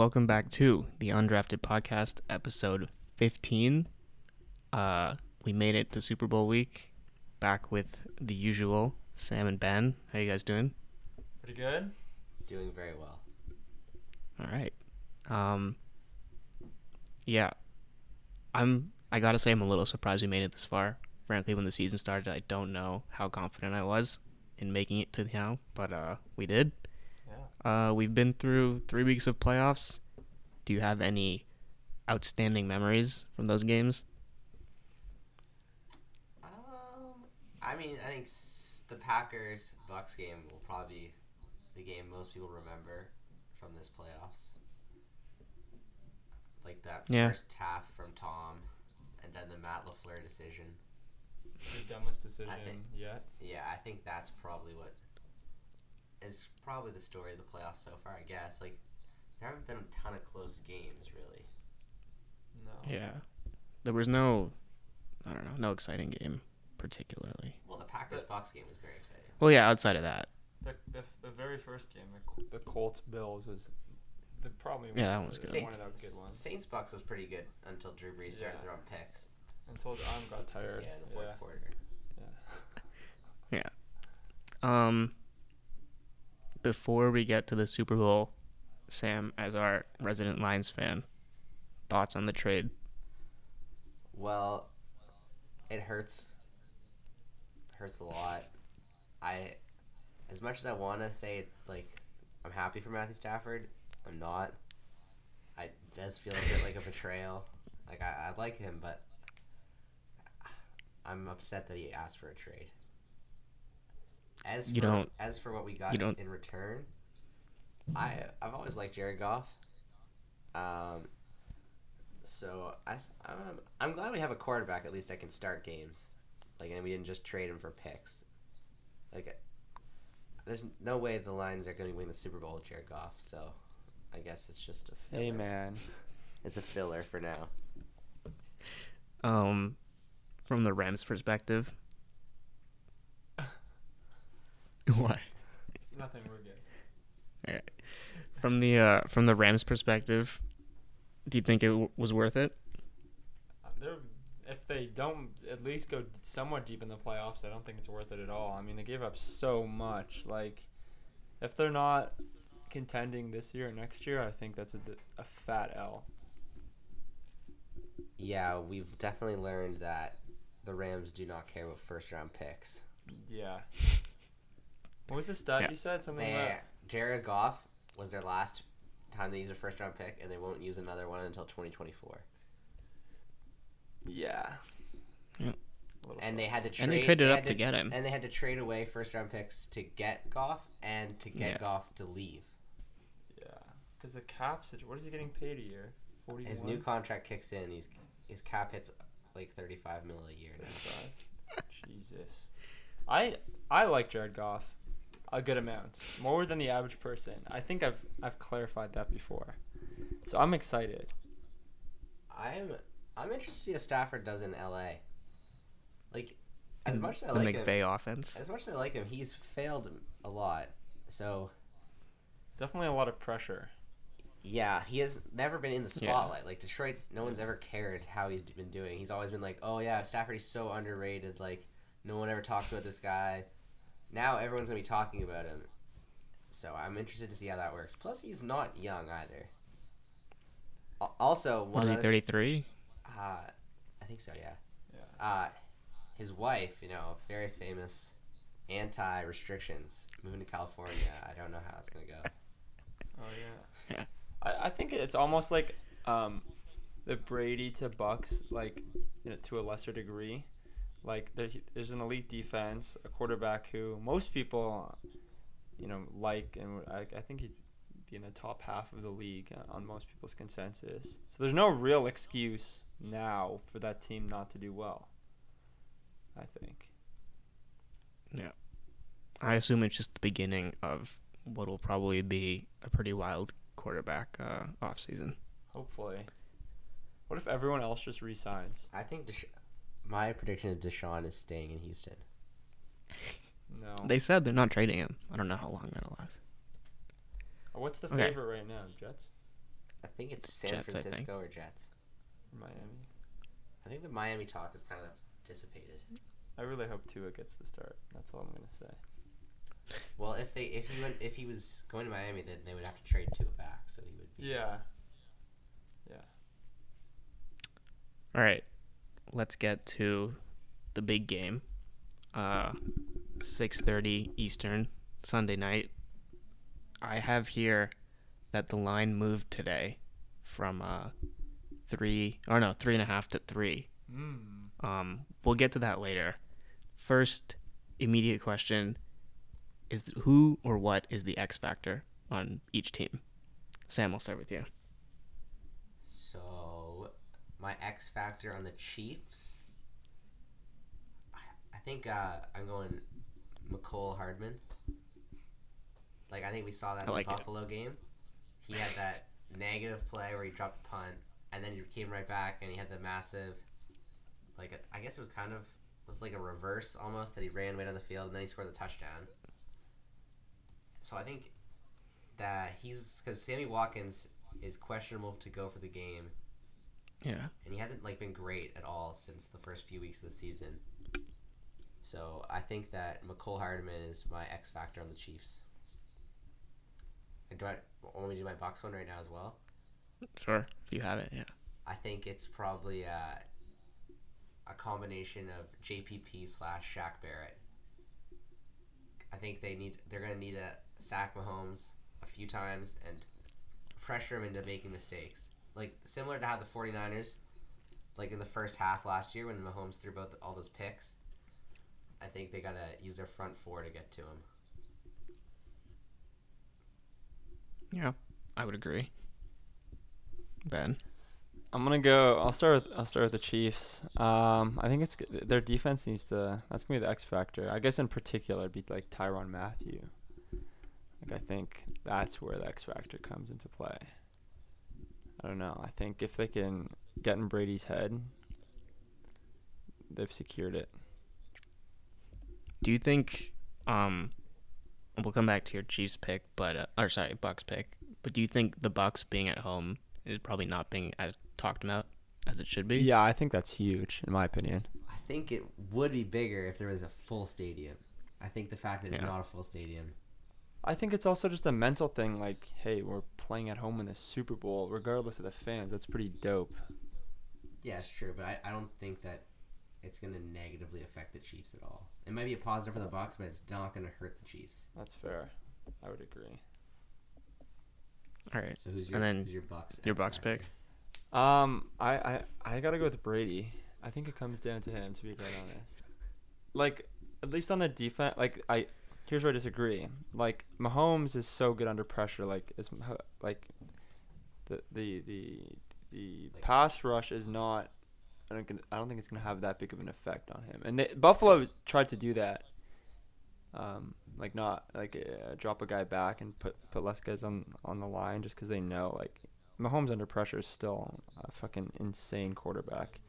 welcome back to the Undrafted Podcast, episode 15. Uh, we made it to Super Bowl week, back with the usual Sam and Ben. How you guys doing? Pretty good. Doing very well. All right. Um, yeah, I'm. I gotta say, I'm a little surprised we made it this far. Frankly, when the season started, I don't know how confident I was in making it to the now, but uh, we did. Yeah. Uh, we've been through three weeks of playoffs. Do you have any outstanding memories from those games? Um, I mean, I think the Packers Bucks game will probably be the game most people remember from this playoffs. Like that Yeah. first half from Tom, and then the Matt Lafleur decision. The dumbest decision think- yet. Yeah, I think that's probably what is probably the story of the playoffs so far. I guess like there haven't been a ton of close games really. No. Yeah. There was no, I don't know, no exciting game particularly. Well, the Packers Bucks game was very exciting. Well, yeah, outside of that. The, the, the very first game, the, the Colts Bills was the probably Yeah, that one was good. one of the good ones Saints Bucks was pretty good until Drew Brees started throwing picks. until the arm got tired. Yeah, in the fourth yeah. quarter. Yeah. yeah. Um, before we get to the Super Bowl, Sam, as our resident Lions fan, thoughts on the trade? Well, it hurts. Hurts a lot. I, as much as I want to say like, I'm happy for Matthew Stafford. I'm not. I it does feel a bit like a betrayal. Like I, I like him, but I'm upset that he asked for a trade. As You for, don't- As for what we got you don't- in return, I I've always liked Jared Goff. Um, so I I'm, I'm glad we have a quarterback at least that can start games, like and we didn't just trade him for picks. Like, there's no way the Lions are going to win the Super Bowl with Jared Goff. So, I guess it's just a filler. Hey man. It's a filler for now. Um, from the Rams' perspective. what? Nothing. We're good. Alright. From the uh, from the Rams' perspective, do you think it w- was worth it? Uh, They're if they don't at least go somewhat deep in the playoffs, I don't think it's worth it at all. I mean, they gave up so much. Like, if they're not contending this year or next year, I think that's a, a fat L. Yeah, we've definitely learned that the Rams do not care about first round picks. Yeah. What was the stat Yeah. you said? Something They, about Jared Goff was their last time they used a first round pick, and they won't use another one until 2024. yeah. Yep. And they had to trade. And they traded had up to get him. And they had to trade away first round picks to get Goff and to get Yeah. Goff to leave. Yeah, because the cap situation. What is he getting paid a year? Forty. His new contract kicks in. He's his cap hits like 35 mil a year now. Jesus. I I like Jared Goff a good amount, more than the average person. I think I've I've clarified that before, so I'm excited. I'm I'm interested to see what Stafford does in LA. Like, as much as I the like him, McVay offense. as much as I like him, he's failed a lot. So Definitely a lot of pressure. yeah, he has never been in the Yeah. spotlight. Like Detroit, no one's ever cared how he's been doing. He's always been like, oh yeah, Stafford is so underrated. Like no one ever talks about this guy. Now everyone's gonna be talking about him. So I'm interested to see how that works. Plus, he's not young either. Also, What one is he, 33? Uh, I think so. Yeah. Yeah. Uh, his wife, you know, very famous anti-restrictions, moving to California. I don't know how it's gonna go. Oh yeah. Yeah. I, I think it's almost like um, the Brady to Bucks, like you know, to a lesser degree. Like there, there's an elite defense, a quarterback who most people, you know, like, and I, I think he'd be in the top half of the league on most people's consensus. So there's no real excuse now for that team not to do well. I think. Yeah, I assume it's just the beginning of what will probably be a pretty wild quarterback uh, offseason. Hopefully. What if everyone else just resigns? I think Desha- my prediction is Deshaun is staying in Houston. No. They said they're not trading him. I don't know how long that'll last. What's the Okay. favorite right now? Jets. I think it's San Jets, Francisco or Jets. Miami. I think the Miami talk is kind of dissipated. I really hope Tua gets the start. That's all I'm gonna say. Well, if they if he went if he was going to Miami, then they would have to trade Tua back, so he would be. Yeah. Yeah. All right, let's get to the big game. Uh, 6:30 Eastern Sunday night. I have here that the line moved today from uh three or no three and a half to three. Mm. Um, we'll get to that later. First, immediate question is who or what is the X factor on each team? Sam, I'll start with you. My X factor on the Chiefs. I- I think uh, I'm going Mecole Hardman. Like I think we saw that I in like the it. Buffalo game. He had that negative play where he dropped a punt, and then he came right back and he had the massive, like a, I guess it was kind of was like a reverse almost that he ran way down the field and then he scored the touchdown. So I think that he's because Sammy Watkins is questionable to go for the game, Yeah. and he hasn't like been great at all since the first few weeks of the season. So I think that Mecole Hardman is my X factor on the Chiefs. And do I want me to do my box one right now as well? Sure. If you have it, yeah. I think it's probably uh, a combination of JPP slash Shaq Barrett. I think they need they're gonna need to sack Mahomes a few times and pressure him into making mistakes. Like similar to how the 49ers, like in the first half last year when Mahomes threw both all those picks. I think they gotta use their front four to get to him. Yeah. I would agree. Ben. I'm gonna go. I'll start. With, I'll start with the Chiefs. Um, I think it's g- their defense needs to. That's gonna be the X factor. I guess in particular, be like Tyrann Mathieu. Like I think that's where the X factor comes into play. I don't know. I think if they can get in Brady's head, they've secured it. Do you think um we'll come back to your Chiefs pick, but uh, or sorry, Bucks pick. But do you think the Bucks being at home is probably not being as talked about as it should be? Yeah, I think that's huge in my opinion. I think it would be bigger if there was a full stadium. I think the fact that it's Yeah. not a full stadium. I think it's also just a mental thing. Like, hey, we're playing at home in the Super Bowl, regardless of the fans. That's pretty dope. Yeah, it's true, but I, I don't think that it's going to negatively affect the Chiefs at all. It might be a positive for the Bucks, but it's not going to hurt the Chiefs. That's fair. I would agree. All right. So who's your And then who's your Bucks? your Bucks pick? Um, I, I I gotta go with Brady. I think it comes down to him, to be quite honest. Like, at least on the defense, like I, here's where I disagree. Like Mahomes is so good under pressure. Like it's like the the the the pass rush is not. I don't, I don't think it's gonna have that big of an effect on him. And they, Buffalo tried to do that. Um, like not like uh, drop a guy back and put put less guys on on the line just because they know like Mahomes under pressure is still a fucking insane quarterback.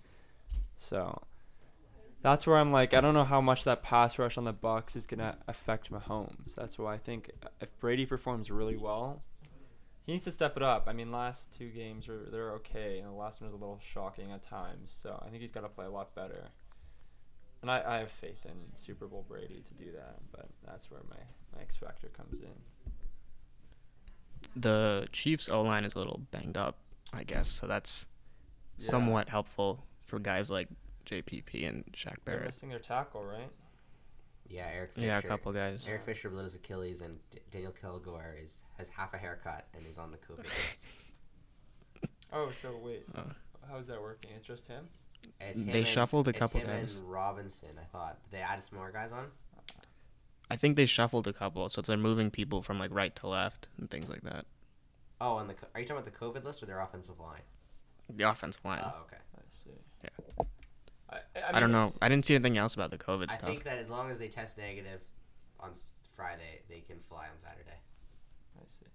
So that's where I'm like, I don't know how much that pass rush on the Bucks is gonna affect Mahomes. That's why I think uh, if Brady performs really well, he needs to step it up. I mean, last two games are they're okay, and the last one was a little shocking at times. So I think he's got to play a lot better. And I, I have faith in Super Bowl Brady to do that, but that's where my, my X factor comes in. The Chiefs O line is a little banged up, I guess, so that's Yeah. somewhat helpful for guys like JPP and Shaq They're missing their tackle, right? Yeah, Eric Fisher. Yeah, a couple guys. Eric Fisher blew his Achilles, and D- Daniel Kilgore is has half a haircut and is on the COVID list. Oh, so wait, Uh, how's that working? It's just him? And it's They him shuffled a it's couple him guys. And Robinson, I thought. Did they added some more guys on? I think they shuffled a couple, so they're moving people from like right to left and things like that. Oh, and the are you talking about the COVID list or their offensive line? The offensive line. Oh, okay. I see. Yeah. I, I, don't know. I didn't see anything else about the COVID I stuff. I think that as long as they test negative on Friday, they can fly on Saturday. I see.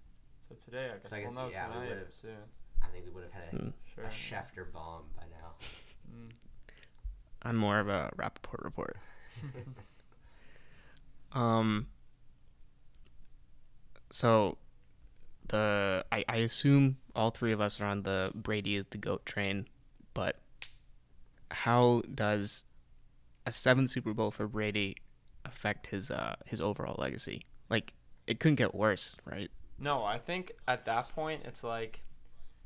So today, I guess, I guess, we'll know yeah, tonight would've- soon. I think we would have had a, Mm. Sure. a Schefter bomb by now. Mm. I'm more of a Rapoport report. Um. So, the I, I assume all three of us are on the Brady is the goat train, but how does a seventh Super Bowl for Brady affect his uh his overall legacy? Like it couldn't get worse, right? No, I think at that point it's like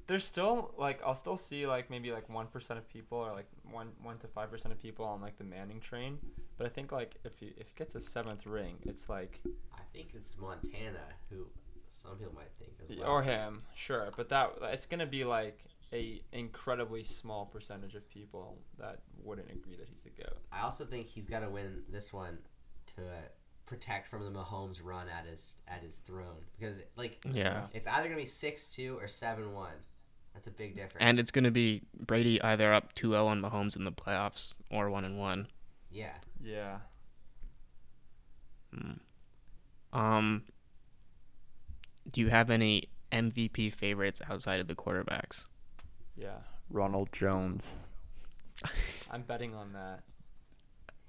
there's still like I'll still see like maybe like one percent of people or like one one to five percent of people on like the Manning train. But I think like if he if he gets a seventh ring, it's like I think it's Montana who some people might think as well. or him, sure. But that it's gonna be like a incredibly small percentage of people that wouldn't agree that he's the goat. I also think he's got to win this one to uh, protect from the Mahomes run at his at his throne because like Yeah. it's either gonna be six two or seven one. That's a big difference. And it's gonna be Brady either up 2-0 on Mahomes in the playoffs or one and one. yeah. Yeah. Um, do you have any MVP favorites outside of the quarterbacks? Yeah. Ronald Jones. I'm betting on that.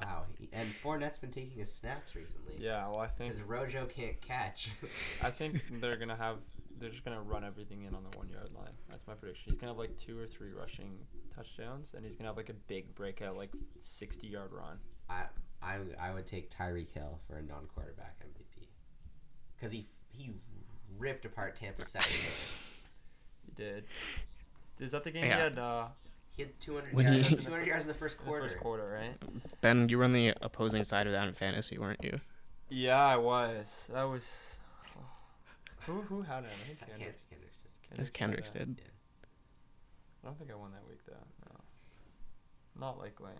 Wow. He- And Fournette's been taking his snaps recently. Yeah, well I think Because Rojo can't catch. I think they're gonna have they're just gonna run everything in on the one yard line. That's my prediction. He's gonna have like two or three rushing touchdowns, and he's gonna have like a big breakout, like sixty yard run. I I I would take Tyreek Hill for a non-quarterback MVP because he he ripped apart Tampa second. He did. Is that the game Yeah. he had uh, He had 200 When yards, he- 200 yards in the first in the quarter. first quarter, right? Ben, you were on the opposing side of that in fantasy, weren't you? Yeah, I was. That was. Who who had him? I think I can't, Kendrick. Kendrick's did. As Kendricks had it. did. I don't think I won that week though. No. Not likely.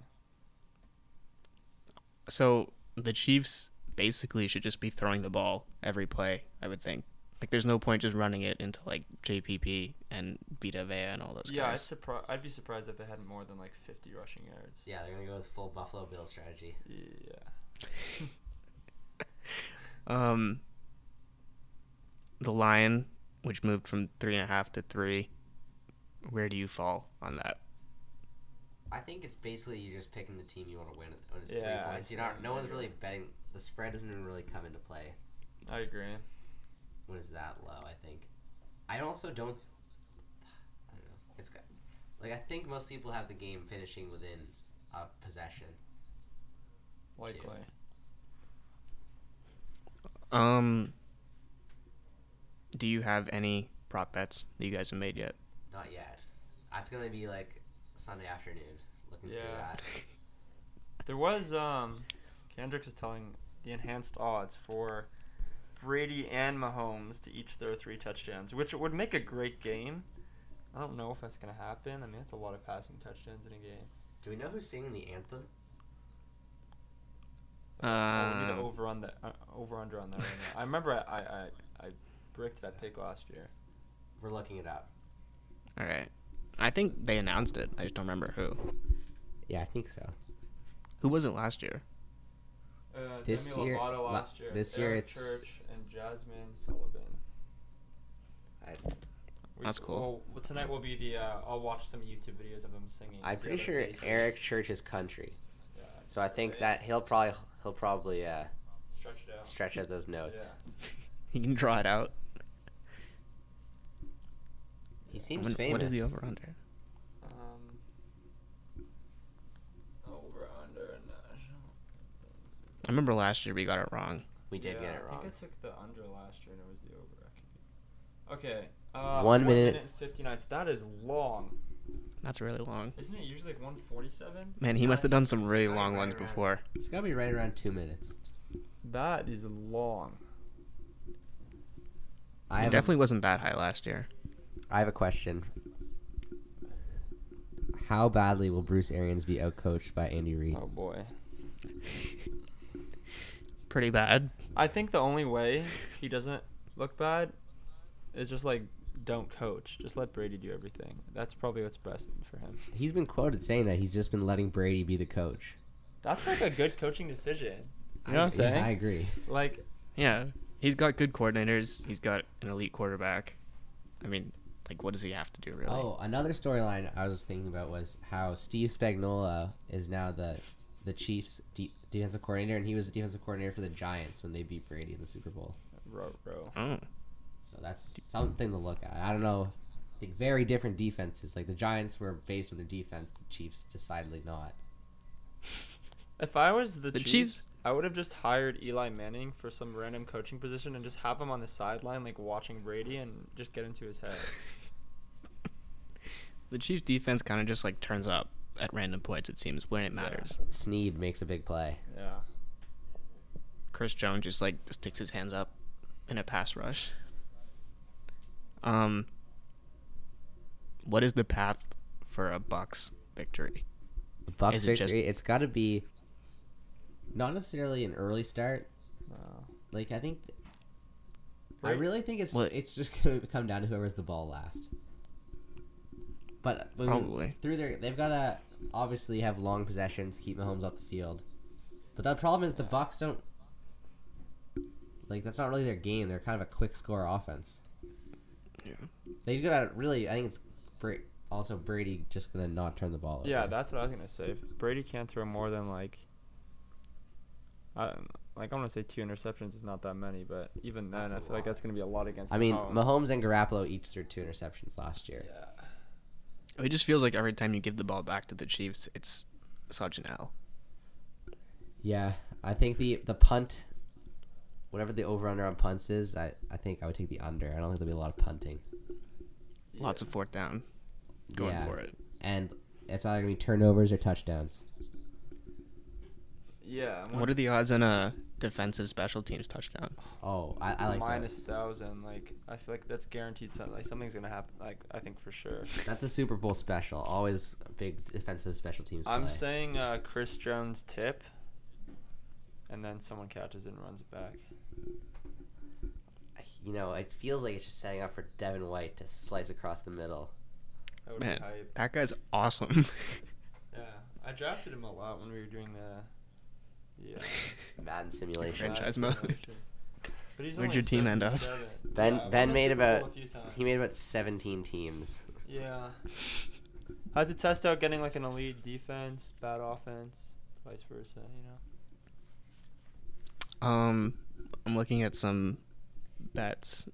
So the Chiefs basically should just be throwing the ball every play. I would think. Like, there's no point just running it into like JPP and Vita Vea and all those yeah, I'd, guys. surpri- I'd be surprised if they had more than like 50 rushing yards. Yeah, they're gonna go with full Buffalo Bill strategy. Yeah. Um, the Lion, which moved from three and a half to three. Where do you fall on that? I think it's basically you're just picking the team you want to win when it's Yeah, three points. it's You're not. not No one's really- really betting. The spread doesn't even really come into play I agree. When it's that low. I think. I also don't. I don't know. It's got, like I think most people have the game finishing within a possession. Likely. Um, do you have any prop bets that you guys have made yet? Not yet. That's gonna be like Sunday afternoon. Looking through that. There was um Kendrick is telling the enhanced odds for Brady and Mahomes to each throw three touchdowns, which would make a great game. I don't know if that's gonna happen. I mean, that's a lot of passing touchdowns in a game. Do we know who's singing the anthem? oh, we need the Um, over on that uh, over under on that right now. I remember I, I, I, I bricked that pick last year. We're looking it up. All right. I think they announced it. I just don't remember who. Yeah, I think so. Who was it last year? Uh, This Demi year- last year. this year it's- Church and Jazmine Sullivan. I, We- That's cool. Well, well, tonight will be the. Uh, I'll watch some YouTube videos of them singing. I'm see pretty other sure faces. Eric Church is country, Yeah, so I think right? that he'll probably he'll probably uh, stretch it out. stretch out those notes. Yeah. You can draw it out. He seems When- famous. What is the over under? Um. Over under national. I remember last year we got it wrong. We did yeah, get it wrong. I think I took the under last year and it was the over. I could be- Okay. Uh, One one minute- minute and fifty nine. So that is long. That's really long. Isn't it usually like one forty seven? Man, he must have done some really long be ones around- before. It's gotta be right around two minutes. That is long. I It have definitely wasn't that high last year. I have a question. How badly will Bruce Arians be outcoached by Andy Reid? Oh boy. Pretty bad. I think the only way he doesn't look bad is just like don't coach. Just let Brady do everything. That's probably what's best for him. He's been quoted saying that he's just been letting Brady be the coach. That's like a good coaching decision. You know I- what I'm saying? Yeah, I agree. Like Yeah, he's got good coordinators. He's got an elite quarterback. I mean, like, what does he have to do really? Oh, another storyline I was thinking about was how Steve Spagnuolo is now the the Chiefs' de- defensive coordinator, and he was the defensive coordinator for the Giants when they beat Brady in the Super Bowl. row row. Oh. So that's something to look at. I don't know. I think very different defenses. Like the Giants were based on their defense. The Chiefs decidedly not. If I was the, The Chiefs, Chiefs- I would have just hired Eli Manning for some random coaching position and just have him on the sideline, like watching Brady, and just get into his head. The Chiefs defense kind of just like turns up at random points. It seems when it Yeah. matters. Sneed makes a big play. Yeah. Chris Jones just like sticks his hands up in a pass rush. Um, what is the path for a Bucks victory? The Bucks Is it just- victory. It's got to be not necessarily an early start. No. Like I think, I really think it's What- it's just gonna come down to whoever has the ball last. But when we- Probably. through their, they've got to obviously have long possessions, keep Mahomes off the field. But the problem is the Bucks don't. Like that's not really their game. They're kind of a quick score offense. Yeah. They gotta really. I think it's Bra- also Brady just gonna not turn the ball over. Yeah, that's what I was gonna say. If Brady can't throw more than like, I like I'm gonna say two interceptions is not that many, but even then, That's I a feel like that's gonna be a lot against. I mean, Mahomes. Mahomes and Garoppolo each threw two interceptions last year. Yeah. It just feels like every time you give the ball back to the Chiefs, it's such an L. Yeah, I think the the punt, whatever the over under on punts is, I, I think I would take the under. I don't think there'll be a lot of punting. Lots of fourth down going Yeah. for it. And it's either gonna be turnovers or touchdowns. Yeah. What are the odds on a defensive special teams touchdown? Oh, I, I like minus those. thousand? Like I feel like that's guaranteed. Something like something's gonna happen. Like I think for sure. That's a Super Bowl special. Always big defensive special teams play. I'm saying uh, Chris Jones tip, and then someone catches it and runs it back. you know, it feels like it's just setting up for Devin White to slice across the middle. That Man, that guy's awesome. Yeah, I drafted him a lot when we were doing the. Yeah. Madden simulation. Franchise mode. But he's Where'd only your team end up? 77. Ben Yeah, we Ben made Super Bowl about a few times. he made about 17 teams. Yeah. I had to test out getting like an elite defense, bad offense, vice versa. You know. Um, I'm looking at some bets.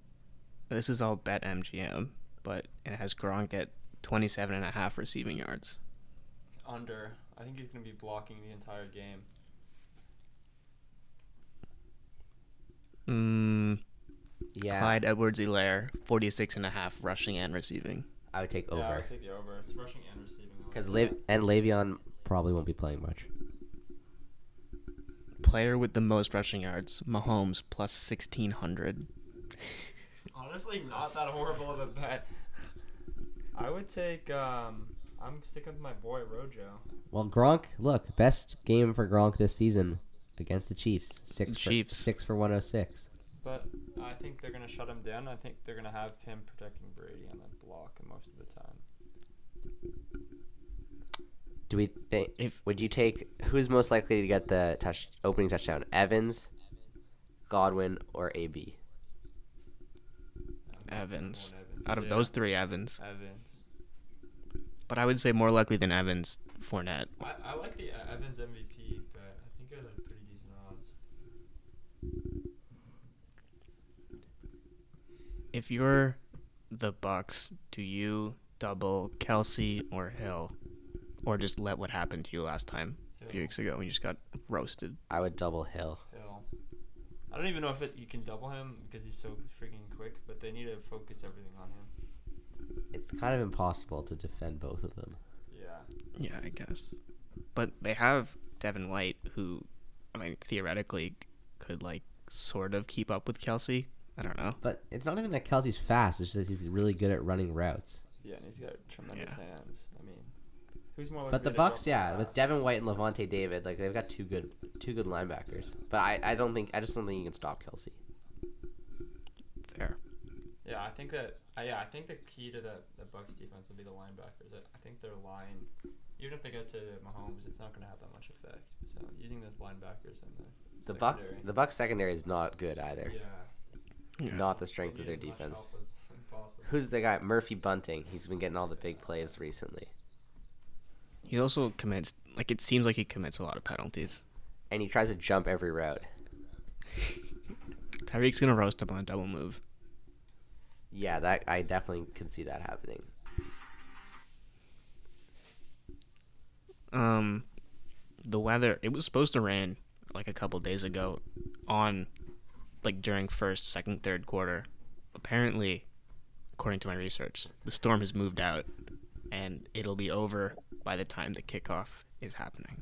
This is all bet MGM, but it has Gronk at 27 and a half receiving yards. Under. I think he's gonna be blocking the entire game. Mm, Yeah, Clyde Edwards-Helaire, 46 and a half rushing and receiving. I would take Yeah, I over would take the over. It's rushing and receiving. Because that. Le- and Le'Veon probably won't be playing much. Player with the most rushing yards, Mahomes, plus 1600. Honestly, not that horrible of a bet. I would take. Um, I'm sticking with my boy Rojo. Well, Gronk, look, best game for Gronk this season against the Chiefs. Six The for, Chiefs. six for 106. But I think they're gonna shut him down. I think they're gonna have him protecting Brady on the block most of the time. Do we think? If Would you take who's most likely to get the touch opening touchdown? Evans, Godwin, or AB? Evans. Evans. out of Yeah. those three, Evans. Evans. But I would say more likely than Evans, Fournette. I, I like the uh, Evans MVP, but I think it had pretty decent odds. If you're the Bucks, do you double Kelsey or Hill, or just let what happened to you last time a few weeks ago when you just got roasted? I would double Hill. Hill. I don't even know if it, you can double him because he's so freaking quick, but they need to focus everything on him. It's kind of impossible to defend both of them. Yeah. Yeah, I guess. But they have Devin White, who, I mean, theoretically could like sort of keep up with Kelsey. I don't know. But it's not even that Kelsey's fast. It's just he's really good at running routes. Yeah, and he's got tremendous Yeah. hands. I mean, who's more? But the to Bucks, yeah, with Devin White and Lavonte David, like they've got two good, two good linebackers. But I, I don't think, I just don't think you can stop Kelsey. Fair. Yeah, I think that. Uh, yeah, I think the key to the the Bucks defense will be the linebackers. I, I think their line, even if they get to Mahomes, it's not going to have that much effect. So using those linebackers and the The Buck, secondary- the Bucks secondary is not good either. Yeah. Yeah. Not the strength of their defense. help as possible. Who's the guy? Murphy Bunting. He's been getting all the big plays recently, He also commits like it seems like he commits a lot of penalties. and he tries to jump every route. Tyreek's gonna roast him on a double move. Yeah, that I definitely can see that happening. Um, the weather. It was supposed to rain like a couple days ago, on like during first, second, third quarter. Apparently, according to my research, the storm has moved out, and it'll be over by the time the kickoff is happening.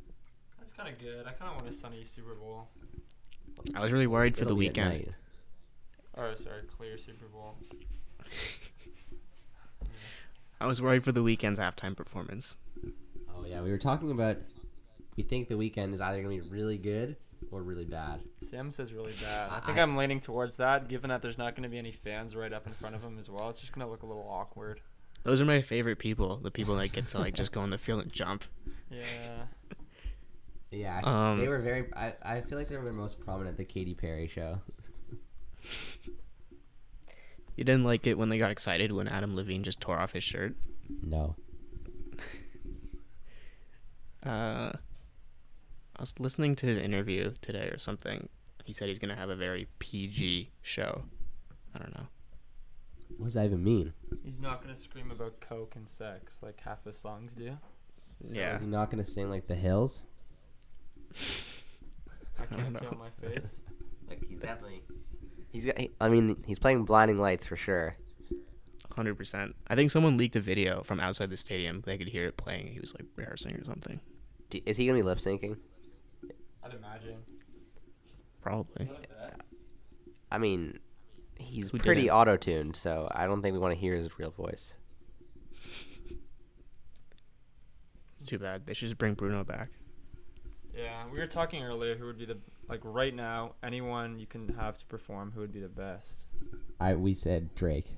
That's kind of good. I kind of want a sunny Super Bowl. I was really worried for It'll the weekend. night. Or sorry, clear Super Bowl. I was worried for the Weeknd's halftime performance. Oh yeah, we were talking about. We think the Weeknd is either gonna be really good or really bad. Sam says really bad. I I- think I, am leaning towards that, given that there's not going to be any fans right up in front of him as well. It's just going to look a little awkward. Those are my favorite people. The people that get to like just go on the field and jump. Yeah. Yeah, Um, they were very. I, I feel like they were the most prominent the Katy Perry show. You didn't like it when they got excited when Adam Levine just tore off his shirt. No. Uh, I was listening to his interview today or something. He said he's gonna have a very PG show. I don't know. What does that even mean? He's not going to scream about coke and sex like half his songs do. So Yeah. Is he not gonna sing like The Hills? I I don't can't know. feel my face. Like he's definitely. He's got. he- I mean, he's playing Blinding Lights for sure. Hundred percent. I think someone leaked a video from outside the stadium. They could hear it playing. He was like rehearsing or something. D- Is he gonna be lip syncing? I'd imagine. Probably. I mean, he's Who pretty didn't? auto tuned, so I don't think we want to hear his real voice. It's too bad. They should just bring Bruno back. Yeah, we were talking earlier who would be the like right now anyone you can have to perform who would be the best. I we said Drake.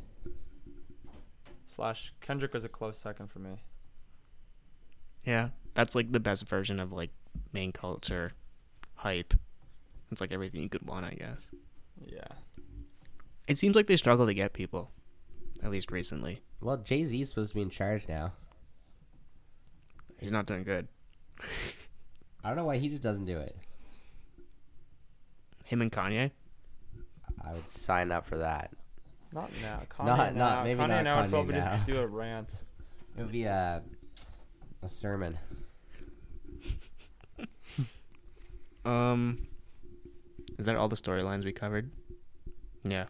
Slash Kendrick was a close second for me. Yeah, that's like the best version of like main culture hype. It's like everything you could want, I guess. Yeah. It seems like they struggle to get people, at least recently. Well, Jay Z's supposed to be in charge now. He's not doing good. I don't know why he just doesn't do it. Him and Kanye. I would sign up for that. Not now. Kanye Not- now. not- maybe Kanye not now would Kanye probably now. just do a rant. It would be a a sermon. Um, is that all the storylines we covered? Yeah.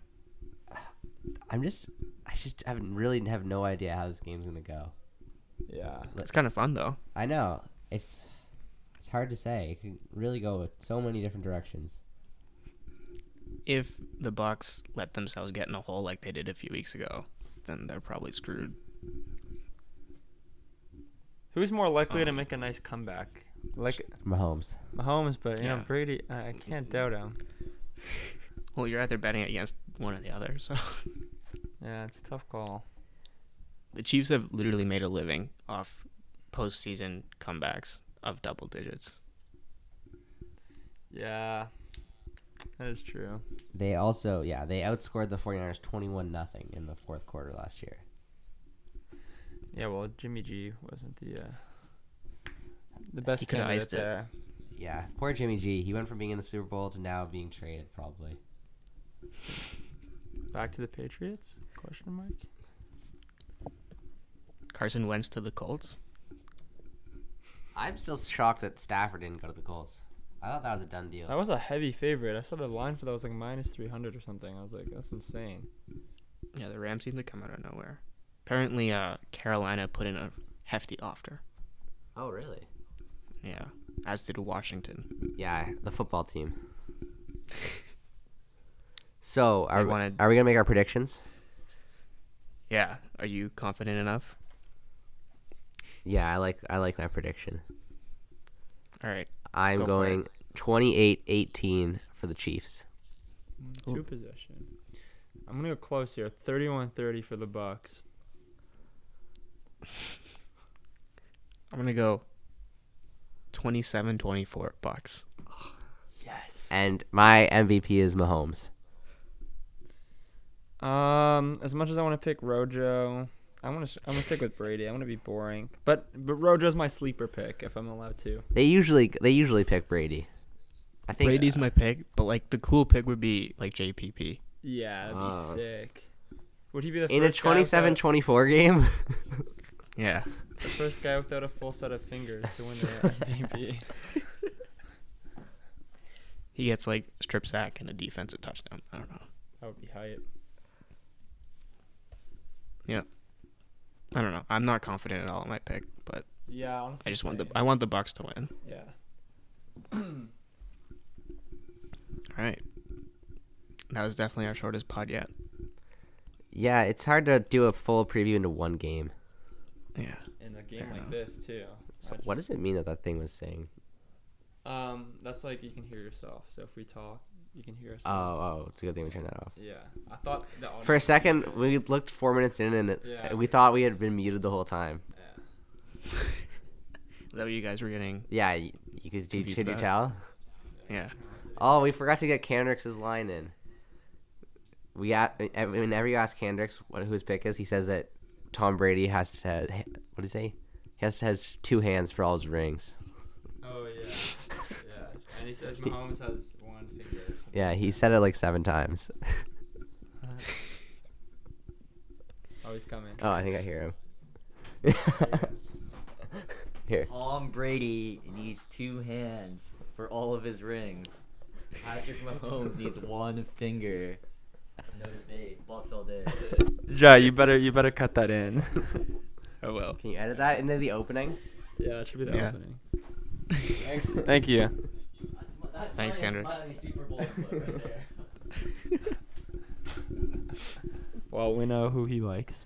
I'm just, I just haven't really have no idea how this game's gonna go. Yeah. It's kind of fun though. I know it's, it's hard to say. It can really go so many different directions. If the Bucks let themselves get in a hole like they did a few weeks ago, then they're probably screwed. Who's more likely to Um, make a nice comeback? Like Mahomes. Mahomes, but you know Brady. I, I can't doubt him. Well, you're either betting against one or the other. So Yeah, it's a tough call. the Chiefs have literally made a living off postseason comebacks of double digits. Yeah, that is true. They also, yeah, they outscored the 49ers 21 nothing in the fourth quarter last year. Yeah, well, Jimmy G wasn't the uh, the best He coulda candidate iced it. Yeah, poor Jimmy G. He went from being in the Super Bowl to now being traded, probably. Back to the Patriots? Question mark. Carson Wentz to the Colts. I'm still shocked that Stafford didn't go to the Colts. I thought that was a done deal. That was a heavy favorite. I saw the line for that was like minus three hundred or something. I was like, that's insane. Yeah, the Rams seem to come out of nowhere. Apparently, uh, Carolina put in a hefty offer. Oh, really? Yeah, as did Washington. Yeah, the football team. So, are, They we- wanted- are we going to make our predictions? Yeah, are you confident enough? Yeah, I like I like my prediction. All right. I'm Go going 28-18 for the Chiefs. Two Ooh. possession. I'm gonna go close here. 31-30 for the Bucks. I'm gonna go 27-24 Bucks. Yes. And my MVP is Mahomes. Um, as much as I want to pick Rojo, I want to. I'm gonna stick with Brady. I want to be boring, but but Rojo's my sleeper pick if I'm allowed to. They usually they usually pick Brady. I think Brady's my pick, but like the cool pick would be like JPP. Yeah, that'd be Uh. sick. Would he be the In a first guy 27-24 game. Yeah. the first guy without a full set of fingers to win the MVP? He gets like strip sack and a defensive touchdown. I don't know. That would be hype. Yeah. I don't know. I'm not confident at all in my pick, but Yeah, honestly. I just want the. I want the Bucks to win. Yeah. All right. That was definitely our shortest pod yet. yeah, it's hard to do a full preview into one game. Yeah. In a game like enough. this too. So I what does it mean that that thing was saying? Um, that's like you can hear yourself. So if we talk, you can hear us. Oh, oh, it's a good thing we turned that off. Yeah, I thought the For a second, we looked four minutes in, and it, Yeah. we thought we had been muted the whole time. Yeah. Is that what you guys were getting? Yeah, you, you could, did, did you about. tell? Yeah. Oh, we forgot to get Kendrick's line in. We at whenever you ask Kendricks what who his pick is, he says that Tom Brady has to what did he say? He has to has two hands for all his rings. Oh yeah. yeah. And he says Mahomes has one finger. Yeah, he said it like seven times. Oh, he's coming. Oh, I think I hear him. Here. Tom Brady needs two hands for all of his rings. Patrick Mahomes needs one finger. That's no debate. Bucks all day. Ja, you better you better cut that in. Oh well. Can you edit that into the opening? yeah, it should be the Yeah. opening. Thanks. Thank you. That's Thanks, my Kendricks. Miami Super Bowl clip right. Well, we know who he likes.